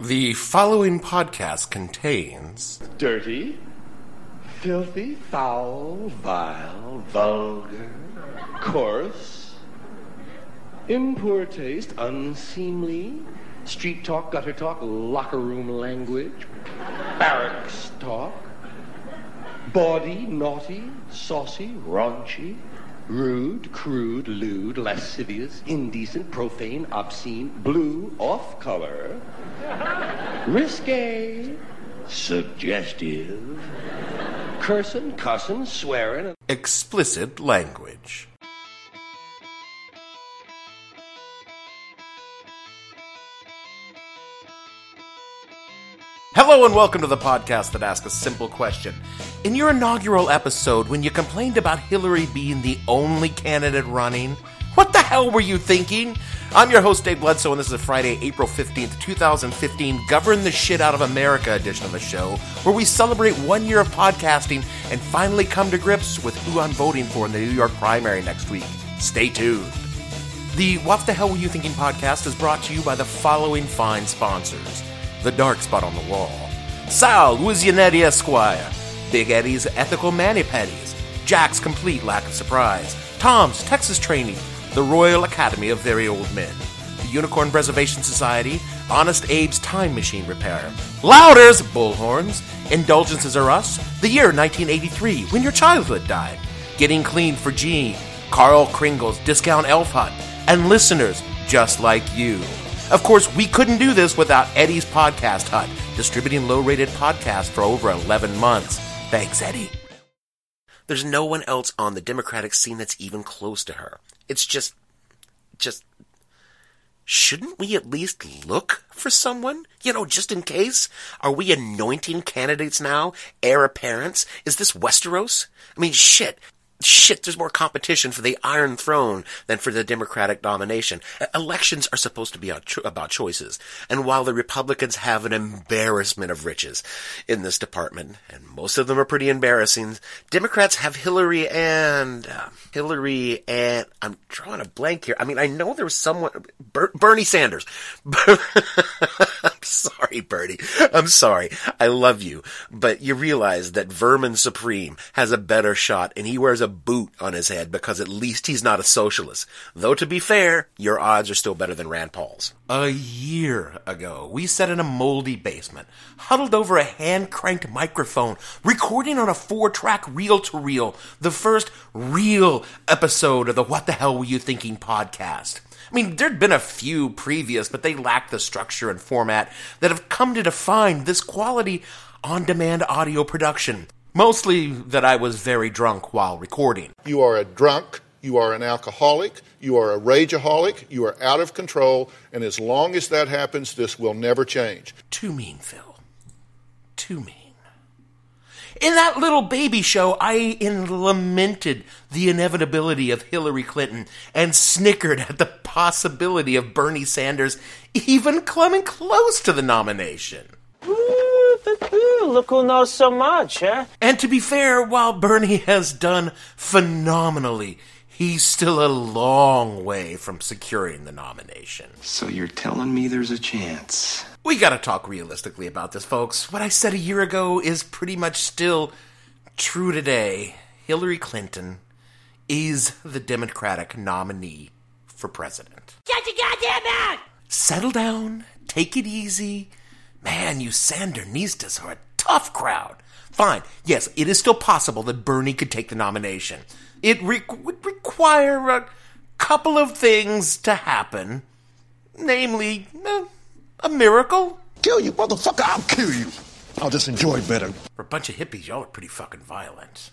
The following podcast contains dirty, filthy, foul, vile, vulgar, coarse, in poor taste, unseemly, street talk, gutter talk, locker room language, barracks talk, bawdy, naughty, saucy, raunchy, rude, crude, lewd, lascivious, indecent, profane, obscene, blue, off color, risque, suggestive, cursing, cussing, swearing, explicit language. Hello and welcome to the podcast that asks a simple question. In your inaugural episode, when you complained about Hillary being the only candidate running, what the hell were you thinking? I'm your host, Dave Bledsoe, and this is a Friday, April 15th, 2015, Govern the Shit Out of America edition of the show, where we celebrate one year of podcasting and finally come to grips with who I'm voting for in the New York primary next week. Stay tuned. The What the Hell Were You Thinking podcast is brought to you by the following fine sponsors The Dark Spot on the Wall, Sal Luisianetti Esquire, Big Eddie's Ethical Mani Petties, Jack's Complete Lack of Surprise, Tom's Texas Training, the Royal Academy of Very Old Men, the Unicorn Preservation Society, Honest Abe's Time Machine Repair, Louders Bullhorns, Indulgences Are Us, the year 1983, when your childhood died, Getting Clean for Gene, Carl Kringle's Discount Elf Hut, and listeners just like you. Of course, we couldn't do this without Eddie's Podcast Hut, distributing low rated podcasts for over 11 months. Thanks, Eddie. There's no one else on the Democratic scene that's even close to her. It's just, just, shouldn't we at least look for someone? You know, just in case? Are we anointing candidates now? Heir apparents? Is this Westeros? I mean, shit shit, there's more competition for the Iron Throne than for the Democratic domination. Elections are supposed to be about choices. And while the Republicans have an embarrassment of riches in this department, and most of them are pretty embarrassing, Democrats have Hillary and, uh, Hillary and, I'm drawing a blank here. I mean, I know there was someone, Ber- Bernie Sanders. I'm sorry, Bernie. I'm sorry. I love you. But you realize that Vermin Supreme has a better shot and he wears a boot on his head because at least he's not a socialist. Though to be fair, your odds are still better than Rand Paul's. A year ago, we sat in a moldy basement, huddled over a hand cranked microphone, recording on a four track reel to reel, the first real episode of the What the Hell Were You Thinking podcast. I mean, there'd been a few previous, but they lacked the structure and format that have come to define this quality on demand audio production. Mostly that I was very drunk while recording. You are a drunk, you are an alcoholic, you are a rageaholic, you are out of control, and as long as that happens, this will never change. Too mean, Phil. Too mean. In that little baby show, I lamented the inevitability of Hillary Clinton and snickered at the possibility of Bernie Sanders even coming close to the nomination. Look who knows so much, eh? And to be fair, while Bernie has done phenomenally, he's still a long way from securing the nomination. So you're telling me there's a chance? We gotta talk realistically about this, folks. What I said a year ago is pretty much still true today. Hillary Clinton is the Democratic nominee for president. Shut your goddamn mouth! Settle down, take it easy. Man, you Sandernistas are a tough crowd. Fine, yes, it is still possible that Bernie could take the nomination. It re- would require a couple of things to happen, namely, uh, a miracle. Kill you, motherfucker! I'll kill you. I'll just enjoy better. For a bunch of hippies, y'all are pretty fucking violent.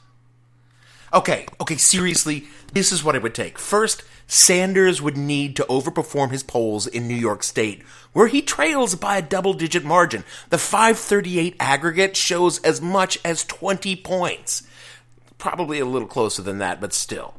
Okay, okay, seriously, this is what it would take. First, Sanders would need to overperform his polls in New York State, where he trails by a double digit margin. The 538 aggregate shows as much as 20 points. Probably a little closer than that, but still.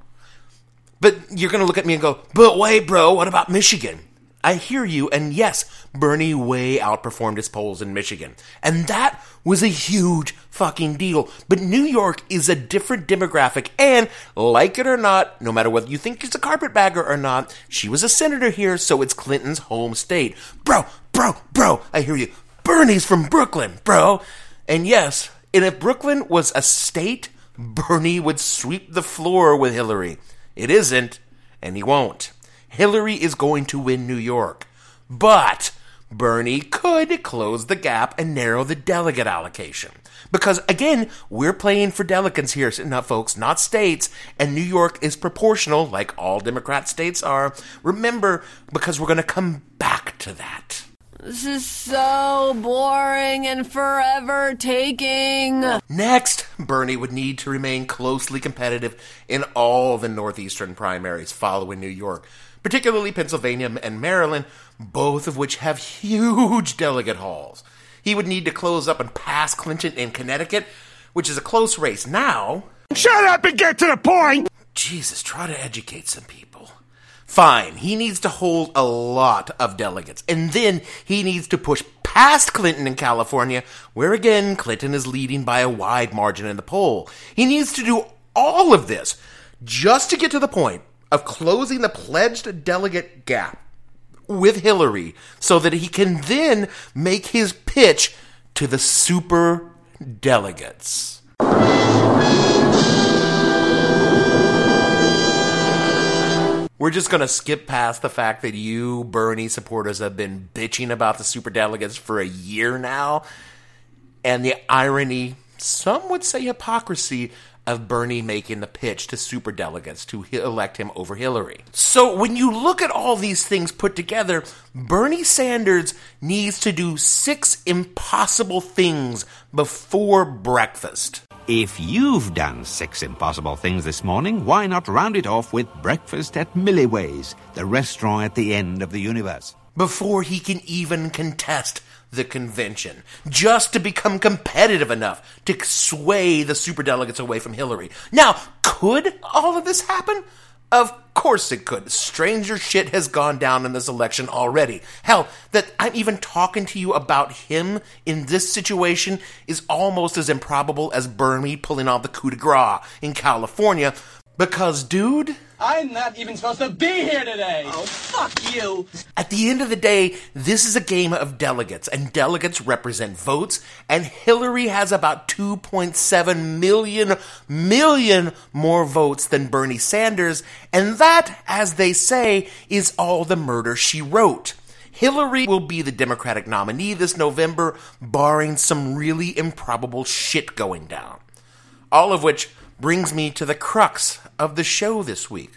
But you're going to look at me and go, but wait, bro, what about Michigan? I hear you, and yes, Bernie way outperformed his polls in Michigan. And that was a huge fucking deal. But New York is a different demographic, and like it or not, no matter whether you think he's a carpetbagger or not, she was a senator here, so it's Clinton's home state. Bro, bro, bro, I hear you. Bernie's from Brooklyn, bro. And yes, and if Brooklyn was a state, Bernie would sweep the floor with Hillary. It isn't, and he won't. Hillary is going to win New York. But Bernie could close the gap and narrow the delegate allocation. Because again, we're playing for delegates here, not folks, not states, and New York is proportional, like all Democrat states are. Remember, because we're going to come back to that. This is so boring and forever taking. Next, Bernie would need to remain closely competitive in all the Northeastern primaries following New York particularly Pennsylvania and Maryland, both of which have huge delegate halls. He would need to close up and pass Clinton in Connecticut, which is a close race now. Shut up and get to the point! Jesus, try to educate some people. Fine, he needs to hold a lot of delegates, and then he needs to push past Clinton in California, where again Clinton is leading by a wide margin in the poll. He needs to do all of this just to get to the point of closing the pledged delegate gap with Hillary so that he can then make his pitch to the super delegates. We're just going to skip past the fact that you, Bernie supporters, have been bitching about the super delegates for a year now. And the irony, some would say hypocrisy, of Bernie making the pitch to superdelegates to elect him over Hillary. So when you look at all these things put together, Bernie Sanders needs to do six impossible things before breakfast. If you've done six impossible things this morning, why not round it off with breakfast at Milliways, the restaurant at the end of the universe? Before he can even contest the convention just to become competitive enough to sway the superdelegates away from Hillary. Now, could all of this happen? Of course it could. Stranger shit has gone down in this election already. Hell, that I'm even talking to you about him in this situation is almost as improbable as Bernie pulling off the coup de grace in California. Because, dude, I'm not even supposed to be here today. Oh, fuck you. At the end of the day, this is a game of delegates, and delegates represent votes, and Hillary has about 2.7 million, million more votes than Bernie Sanders, and that, as they say, is all the murder she wrote. Hillary will be the Democratic nominee this November, barring some really improbable shit going down. All of which brings me to the crux of the show this week.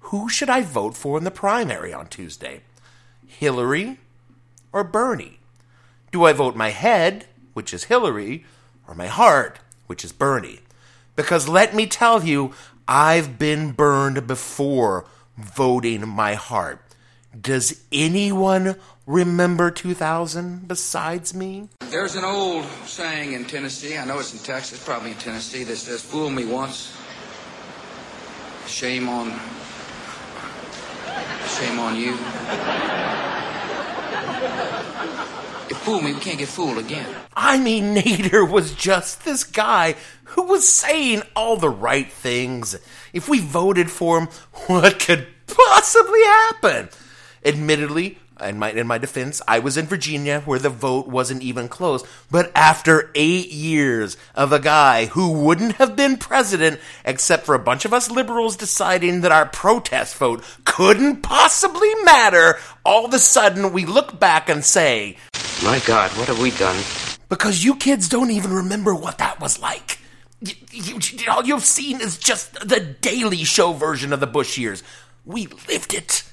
Who should I vote for in the primary on Tuesday? Hillary or Bernie? Do I vote my head, which is Hillary, or my heart, which is Bernie? Because let me tell you, I've been burned before voting my heart. Does anyone remember 2000 besides me? There's an old saying in Tennessee, I know it's in Texas, probably in Tennessee, that says, Fool me once, shame on, shame on you. You fool me, we can't get fooled again. I mean, Nader was just this guy who was saying all the right things. If we voted for him, what could possibly happen? Admittedly, in my in my defense, I was in Virginia where the vote wasn't even close. But after eight years of a guy who wouldn't have been president except for a bunch of us liberals deciding that our protest vote couldn't possibly matter, all of a sudden we look back and say, My God, what have we done? Because you kids don't even remember what that was like. You, you, all you've seen is just the Daily Show version of the Bush years. We lived it.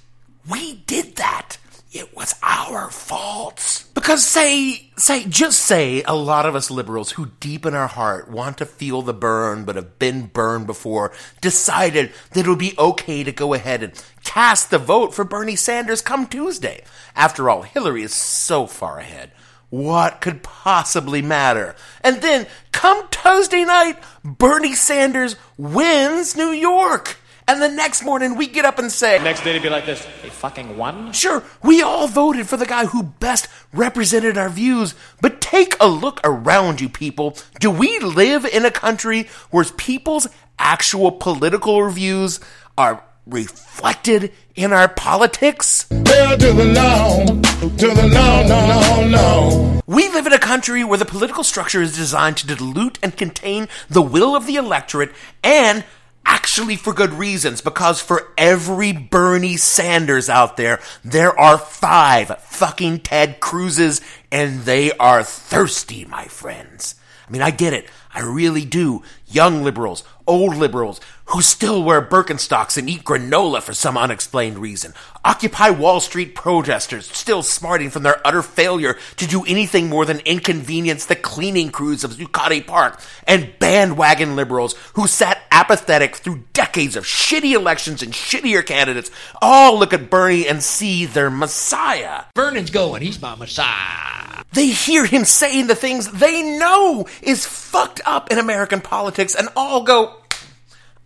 We did that. It was our fault. Because say, say, just say a lot of us liberals who deep in our heart want to feel the burn but have been burned before decided that it would be okay to go ahead and cast the vote for Bernie Sanders come Tuesday. After all, Hillary is so far ahead. What could possibly matter? And then, come Tuesday night, Bernie Sanders wins New York. And the next morning, we get up and say, Next day to be like this. They fucking won? Sure, we all voted for the guy who best represented our views, but take a look around you, people. Do we live in a country where people's actual political reviews are reflected in our politics? Hell to the no, to the no, no, no, no. We live in a country where the political structure is designed to dilute and contain the will of the electorate and actually for good reasons because for every Bernie Sanders out there, there are five fucking Ted Cruzes and they are thirsty, my friends. I mean, I get it. I really do. Young liberals, old liberals, who still wear Birkenstocks and eat granola for some unexplained reason. Occupy Wall Street protesters, still smarting from their utter failure to do anything more than inconvenience the cleaning crews of Zuccotti Park. And bandwagon liberals who sat apathetic through decades of shitty elections and shittier candidates all look at Bernie and see their messiah. Vernon's going. He's my messiah. They hear him saying the things they know is fucked up in American politics and all go,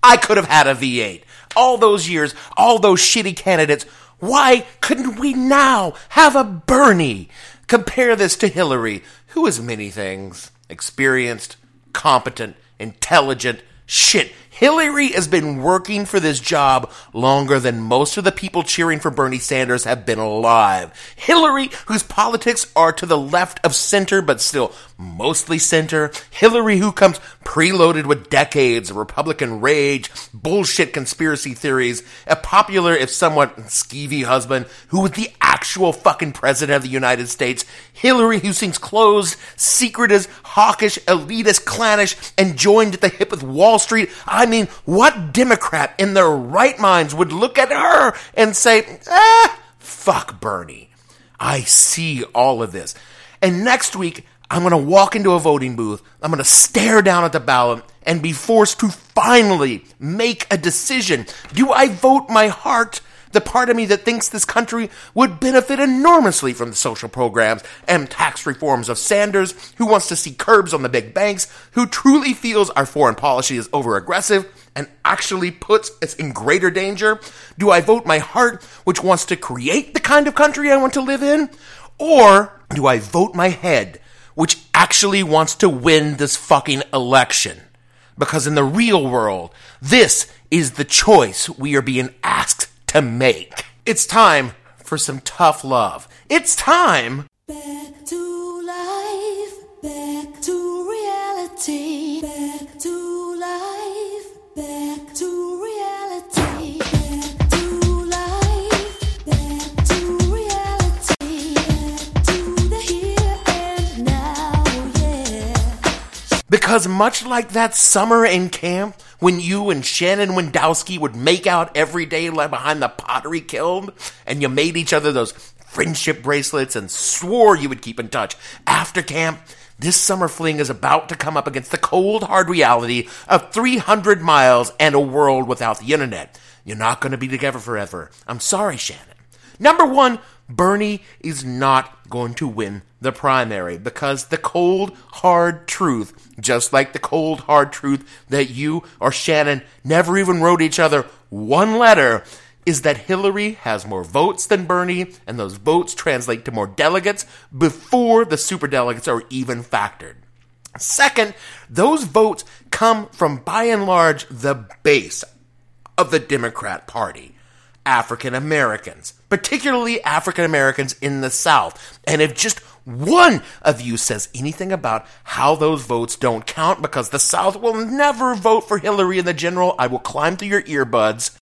I could have had a V8. All those years, all those shitty candidates. Why couldn't we now have a Bernie? Compare this to Hillary, who is many things experienced, competent, intelligent. Shit, Hillary has been working for this job longer than most of the people cheering for Bernie Sanders have been alive. Hillary, whose politics are to the left of center, but still mostly center. Hillary, who comes preloaded with decades of Republican rage, bullshit conspiracy theories, a popular, if somewhat skeevy husband, who was the actual fucking president of the United States. Hillary, who seems closed, secretive, hawkish, elitist, clannish, and joined at the hip with Wall Street. I mean, what Democrat in their right minds would look at her and say, ah, fuck Bernie. I see all of this. And next week, I'm going to walk into a voting booth. I'm going to stare down at the ballot and be forced to finally make a decision. Do I vote my heart? The part of me that thinks this country would benefit enormously from the social programs and tax reforms of Sanders, who wants to see curbs on the big banks, who truly feels our foreign policy is over aggressive and actually puts us in greater danger? Do I vote my heart, which wants to create the kind of country I want to live in? Or do I vote my head, which actually wants to win this fucking election? Because in the real world, this is the choice we are being asked to make. It's time for some tough love. It's time. Because much like that summer in camp, when you and Shannon Wendowski would make out every day behind the pottery kiln, and you made each other those friendship bracelets and swore you would keep in touch after camp, this summer fling is about to come up against the cold, hard reality of 300 miles and a world without the internet. You're not going to be together forever. I'm sorry, Shannon. Number one, Bernie is not going to win the primary because the cold, hard truth, just like the cold, hard truth that you or Shannon never even wrote each other one letter, is that Hillary has more votes than Bernie, and those votes translate to more delegates before the superdelegates are even factored. Second, those votes come from by and large the base of the Democrat Party. African Americans, particularly African Americans in the South. And if just one of you says anything about how those votes don't count because the South will never vote for Hillary in the general, I will climb through your earbuds.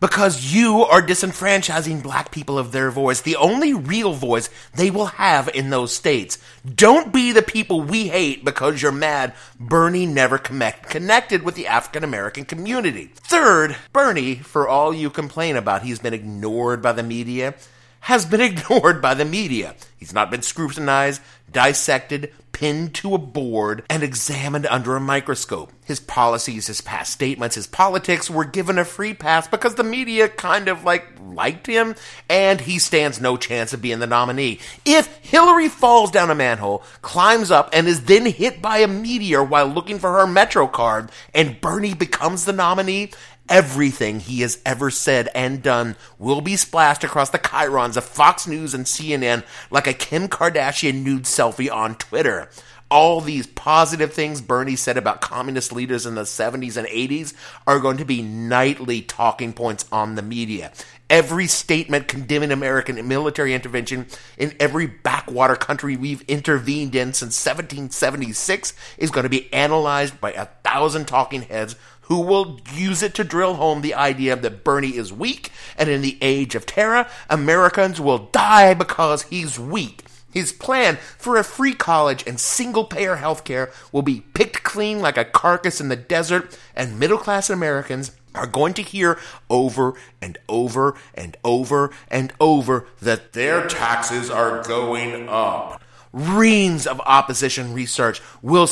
Because you are disenfranchising black people of their voice, the only real voice they will have in those states. Don't be the people we hate because you're mad Bernie never connect- connected with the African American community. Third, Bernie, for all you complain about, he's been ignored by the media has been ignored by the media. He's not been scrutinized, dissected, pinned to a board, and examined under a microscope. His policies, his past statements, his politics were given a free pass because the media kind of like liked him, and he stands no chance of being the nominee. If Hillary falls down a manhole, climbs up, and is then hit by a meteor while looking for her Metro card, and Bernie becomes the nominee, Everything he has ever said and done will be splashed across the chyrons of Fox News and CNN like a Kim Kardashian nude selfie on Twitter. All these positive things Bernie said about communist leaders in the 70s and 80s are going to be nightly talking points on the media. Every statement condemning American military intervention in every backwater country we've intervened in since 1776 is going to be analyzed by a thousand talking heads who will use it to drill home the idea that Bernie is weak, and in the age of terror, Americans will die because he's weak. His plan for a free college and single payer health care will be picked clean like a carcass in the desert, and middle class Americans are going to hear over and over and over and over that their taxes are going up. Reams of opposition research will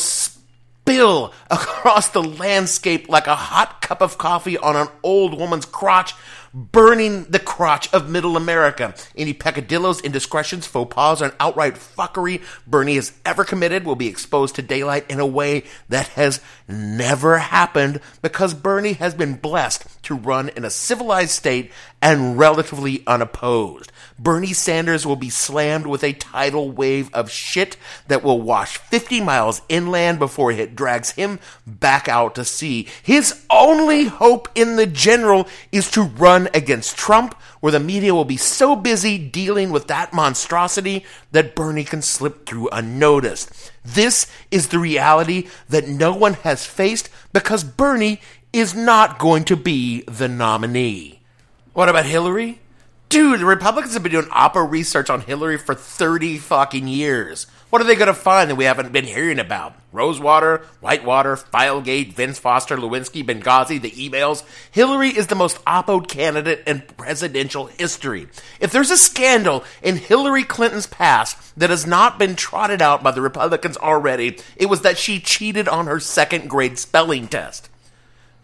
spill across the landscape like a hot cup of coffee on an old woman's crotch burning the crotch of middle America. Any peccadillos, indiscretions, faux pas, and outright fuckery Bernie has ever committed will be exposed to daylight in a way that has never happened because Bernie has been blessed to run in a civilized state and relatively unopposed. Bernie Sanders will be slammed with a tidal wave of shit that will wash 50 miles inland before it drags him back out to sea. His only hope in the general is to run against Trump, where the media will be so busy dealing with that monstrosity that Bernie can slip through unnoticed. This is the reality that no one has faced because Bernie is not going to be the nominee. What about Hillary? Dude, the Republicans have been doing oppo research on Hillary for 30 fucking years. What are they going to find that we haven't been hearing about? Rosewater, Whitewater, Filegate, Vince Foster, Lewinsky, Benghazi, the emails. Hillary is the most oppoed candidate in presidential history. If there's a scandal in Hillary Clinton's past that has not been trotted out by the Republicans already, it was that she cheated on her second grade spelling test.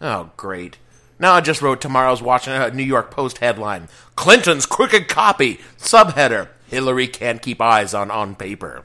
Oh, great. Now I just wrote tomorrow's Washington uh, New York Post headline: Clinton's crooked copy. Subheader: Hillary can't keep eyes on on paper.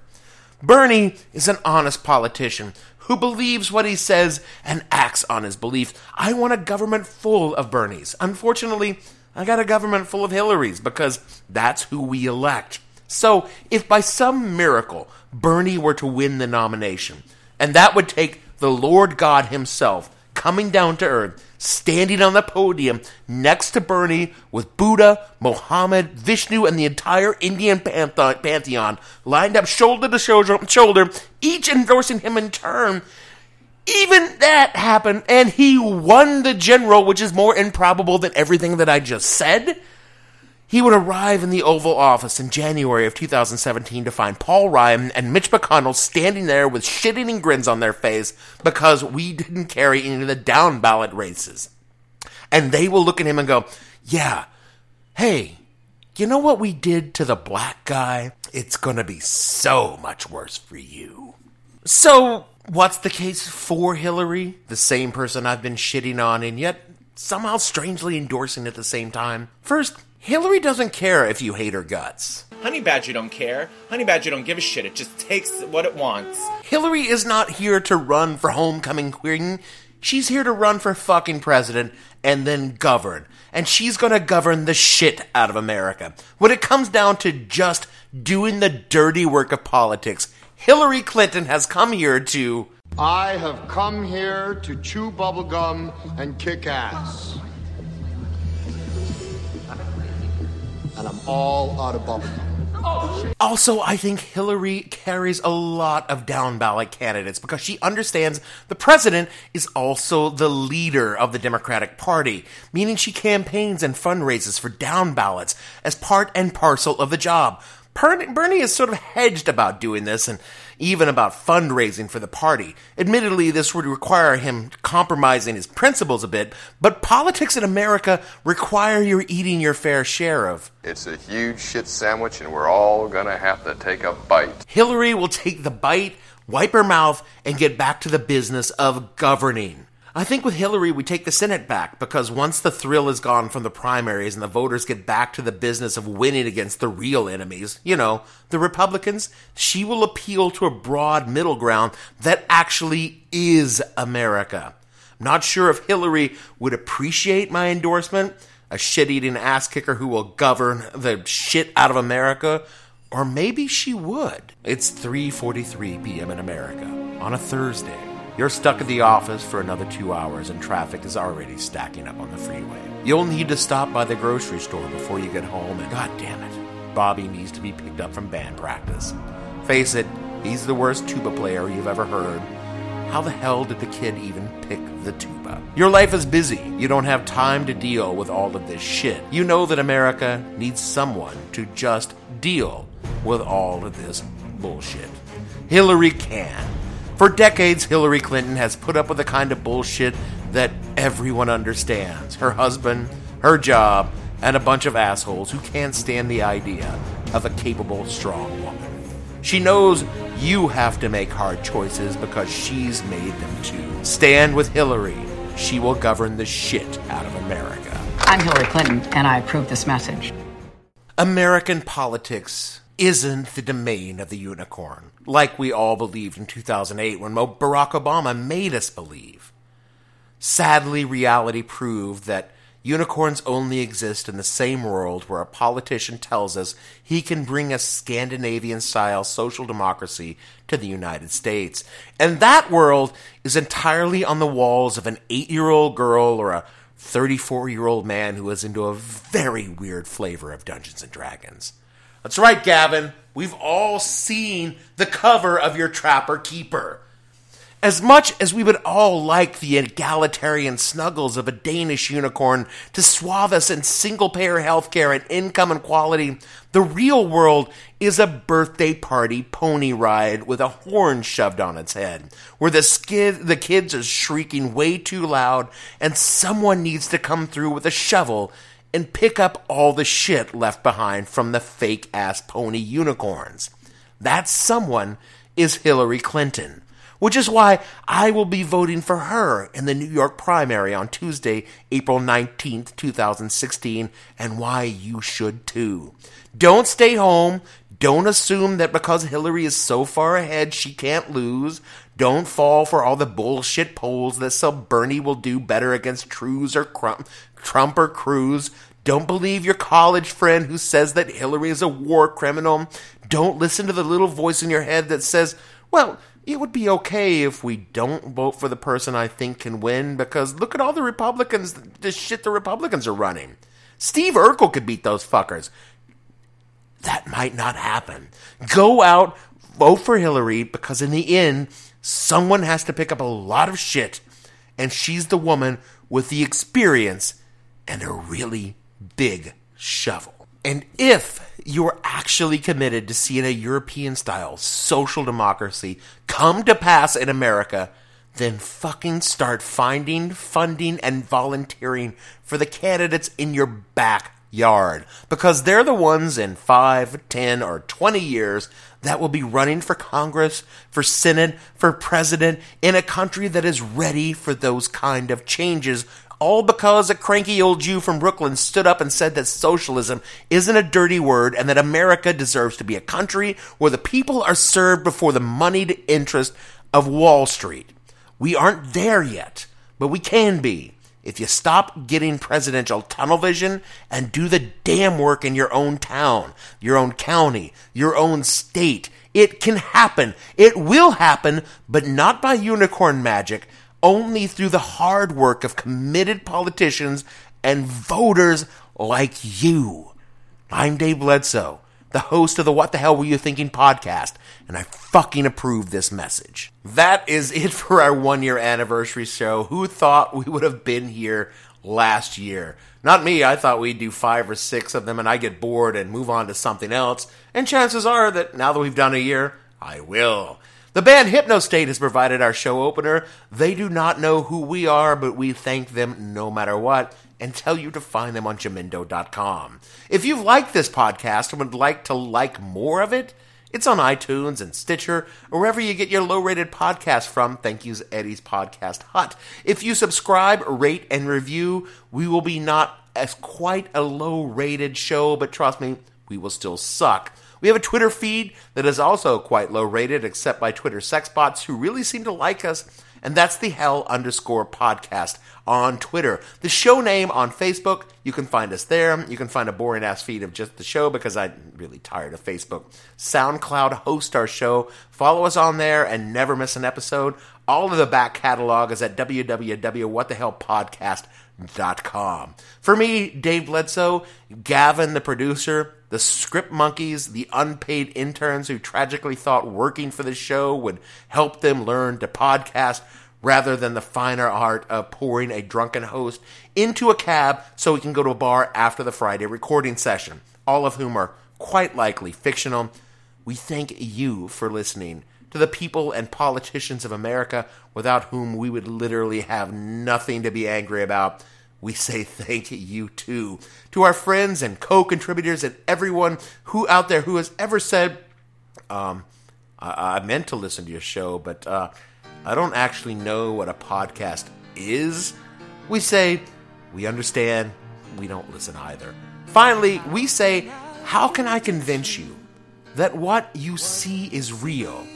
Bernie is an honest politician who believes what he says and acts on his belief. I want a government full of Bernies. Unfortunately, I got a government full of Hillarys because that's who we elect. So, if by some miracle Bernie were to win the nomination, and that would take the Lord God Himself coming down to earth, standing on the podium next to Bernie with Buddha, Mohammed, Vishnu, and the entire Indian pantheon lined up shoulder to shoulder, each endorsing him in turn. Even that happened, and he won the general, which is more improbable than everything that I just said. He would arrive in the Oval Office in January of 2017 to find Paul Ryan and Mitch McConnell standing there with shit-eating grins on their face because we didn't carry any of the down ballot races. And they will look at him and go, yeah, hey, you know what we did to the black guy? It's gonna be so much worse for you. So, what's the case for Hillary? The same person I've been shitting on and yet somehow strangely endorsing at the same time? First, Hillary doesn't care if you hate her guts. Honey Badger don't care. Honey Badger don't give a shit. It just takes what it wants. Hillary is not here to run for homecoming queen. She's here to run for fucking president and then govern. And she's gonna govern the shit out of America. When it comes down to just doing the dirty work of politics, Hillary Clinton has come here to. I have come here to chew bubblegum and kick ass. And I'm all out of bubblegum. Also, I think Hillary carries a lot of down ballot candidates because she understands the president is also the leader of the Democratic Party, meaning she campaigns and fundraises for down ballots as part and parcel of the job. Bernie is sort of hedged about doing this and even about fundraising for the party. Admittedly, this would require him compromising his principles a bit, but politics in America require you eating your fair share of. It's a huge shit sandwich, and we're all gonna have to take a bite. Hillary will take the bite, wipe her mouth, and get back to the business of governing. I think with Hillary, we take the Senate back because once the thrill is gone from the primaries and the voters get back to the business of winning against the real enemies, you know, the Republicans, she will appeal to a broad middle ground that actually is America. I'm not sure if Hillary would appreciate my endorsement, a shit eating ass kicker who will govern the shit out of America, or maybe she would. It's 3:43 p.m. in America on a Thursday. You're stuck at the office for another two hours and traffic is already stacking up on the freeway. You'll need to stop by the grocery store before you get home, and god damn it, Bobby needs to be picked up from band practice. Face it, he's the worst tuba player you've ever heard. How the hell did the kid even pick the tuba? Your life is busy. You don't have time to deal with all of this shit. You know that America needs someone to just deal with all of this bullshit. Hillary can. For decades, Hillary Clinton has put up with the kind of bullshit that everyone understands her husband, her job, and a bunch of assholes who can't stand the idea of a capable, strong woman. She knows you have to make hard choices because she's made them too. Stand with Hillary. She will govern the shit out of America. I'm Hillary Clinton, and I approve this message. American politics isn't the domain of the unicorn, like we all believed in 2008 when Barack Obama made us believe. Sadly, reality proved that unicorns only exist in the same world where a politician tells us he can bring a Scandinavian style social democracy to the United States. And that world is entirely on the walls of an eight year old girl or a 34 year old man who is into a very weird flavor of Dungeons and Dragons. That's right, Gavin. We've all seen the cover of your Trapper Keeper. As much as we would all like the egalitarian snuggles of a Danish unicorn to swathe us in single payer healthcare and income inequality, the real world is a birthday party pony ride with a horn shoved on its head, where the, skid, the kids are shrieking way too loud and someone needs to come through with a shovel and pick up all the shit left behind from the fake ass pony unicorns. That someone is Hillary Clinton, which is why I will be voting for her in the New York primary on Tuesday, April 19th, 2016, and why you should too. Don't stay home. Don't assume that because Hillary is so far ahead she can't lose. Don't fall for all the bullshit polls that say Bernie will do better against Cruz or Crump, Trump or Cruz. Don't believe your college friend who says that Hillary is a war criminal. Don't listen to the little voice in your head that says, well, it would be okay if we don't vote for the person I think can win because look at all the Republicans, the shit the Republicans are running. Steve Urkel could beat those fuckers. That might not happen. Go out, vote for Hillary because in the end, someone has to pick up a lot of shit, and she's the woman with the experience and a really big shovel. And if you're actually committed to seeing a European style social democracy come to pass in America, then fucking start finding, funding, and volunteering for the candidates in your backyard. Because they're the ones in 5, 10, or 20 years that will be running for Congress, for Senate, for president in a country that is ready for those kind of changes all because a cranky old Jew from Brooklyn stood up and said that socialism isn't a dirty word and that America deserves to be a country where the people are served before the moneyed interest of Wall Street. We aren't there yet, but we can be. If you stop getting presidential tunnel vision and do the damn work in your own town, your own county, your own state, it can happen. It will happen, but not by unicorn magic only through the hard work of committed politicians and voters like you. I'm Dave Bledsoe. The host of the What the Hell Were You Thinking podcast, and I fucking approve this message. That is it for our one year anniversary show. Who thought we would have been here last year? Not me, I thought we'd do five or six of them and I get bored and move on to something else, and chances are that now that we've done a year, I will. The band Hypnostate has provided our show opener. They do not know who we are, but we thank them no matter what and tell you to find them on Jamendo.com. If you've liked this podcast and would like to like more of it, it's on iTunes and Stitcher, or wherever you get your low rated podcast from. Thank yous, Eddie's Podcast Hut. If you subscribe, rate, and review, we will be not as quite a low rated show, but trust me, we will still suck. We have a Twitter feed that is also quite low rated, except by Twitter sex bots who really seem to like us and that's the hell underscore podcast on Twitter. The show name on Facebook, you can find us there. You can find a boring ass feed of just the show because I'm really tired of Facebook. SoundCloud host our show. Follow us on there and never miss an episode. All of the back catalog is at www.whatthehellpodcast.com. For me, Dave Bledsoe, Gavin, the producer, the script monkeys, the unpaid interns who tragically thought working for the show would help them learn to podcast rather than the finer art of pouring a drunken host into a cab so he can go to a bar after the Friday recording session, all of whom are quite likely fictional. We thank you for listening to the people and politicians of America without whom we would literally have nothing to be angry about we say thank you too to our friends and co-contributors and everyone who out there who has ever said, um, I, I meant to listen to your show, but uh, I don't actually know what a podcast is. We say, we understand, we don't listen either. Finally, we say, how can I convince you that what you see is real?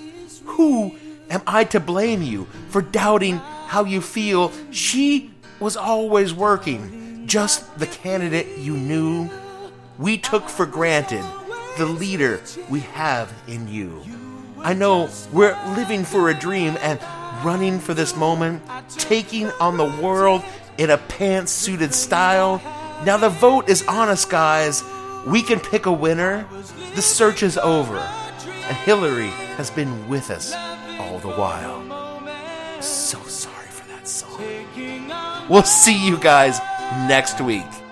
Who am I to blame you for doubting how you feel? She was always working, just the candidate you knew. We took for granted the leader we have in you. I know we're living for a dream and running for this moment, taking on the world in a pants suited style. Now the vote is on us, guys. We can pick a winner. The search is over. And Hillary has been with us all the while. So sorry for that song. We'll see you guys next week.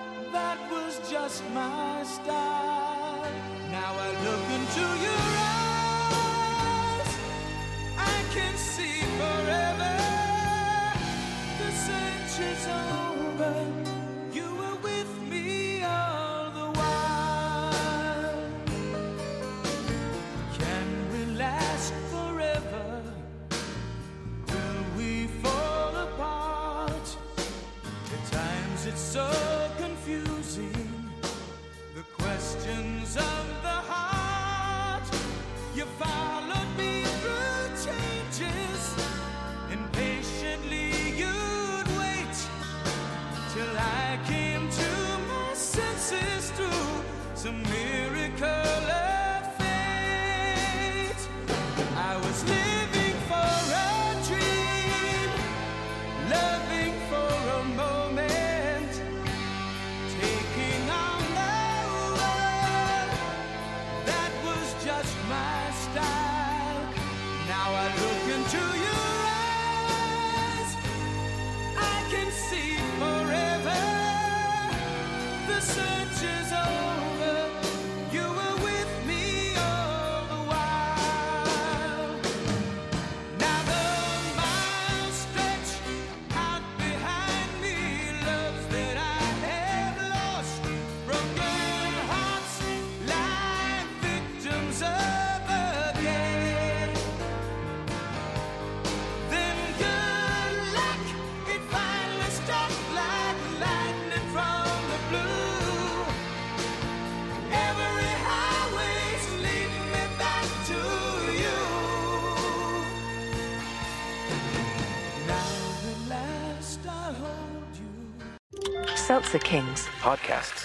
Seltzer Kings. Podcasts.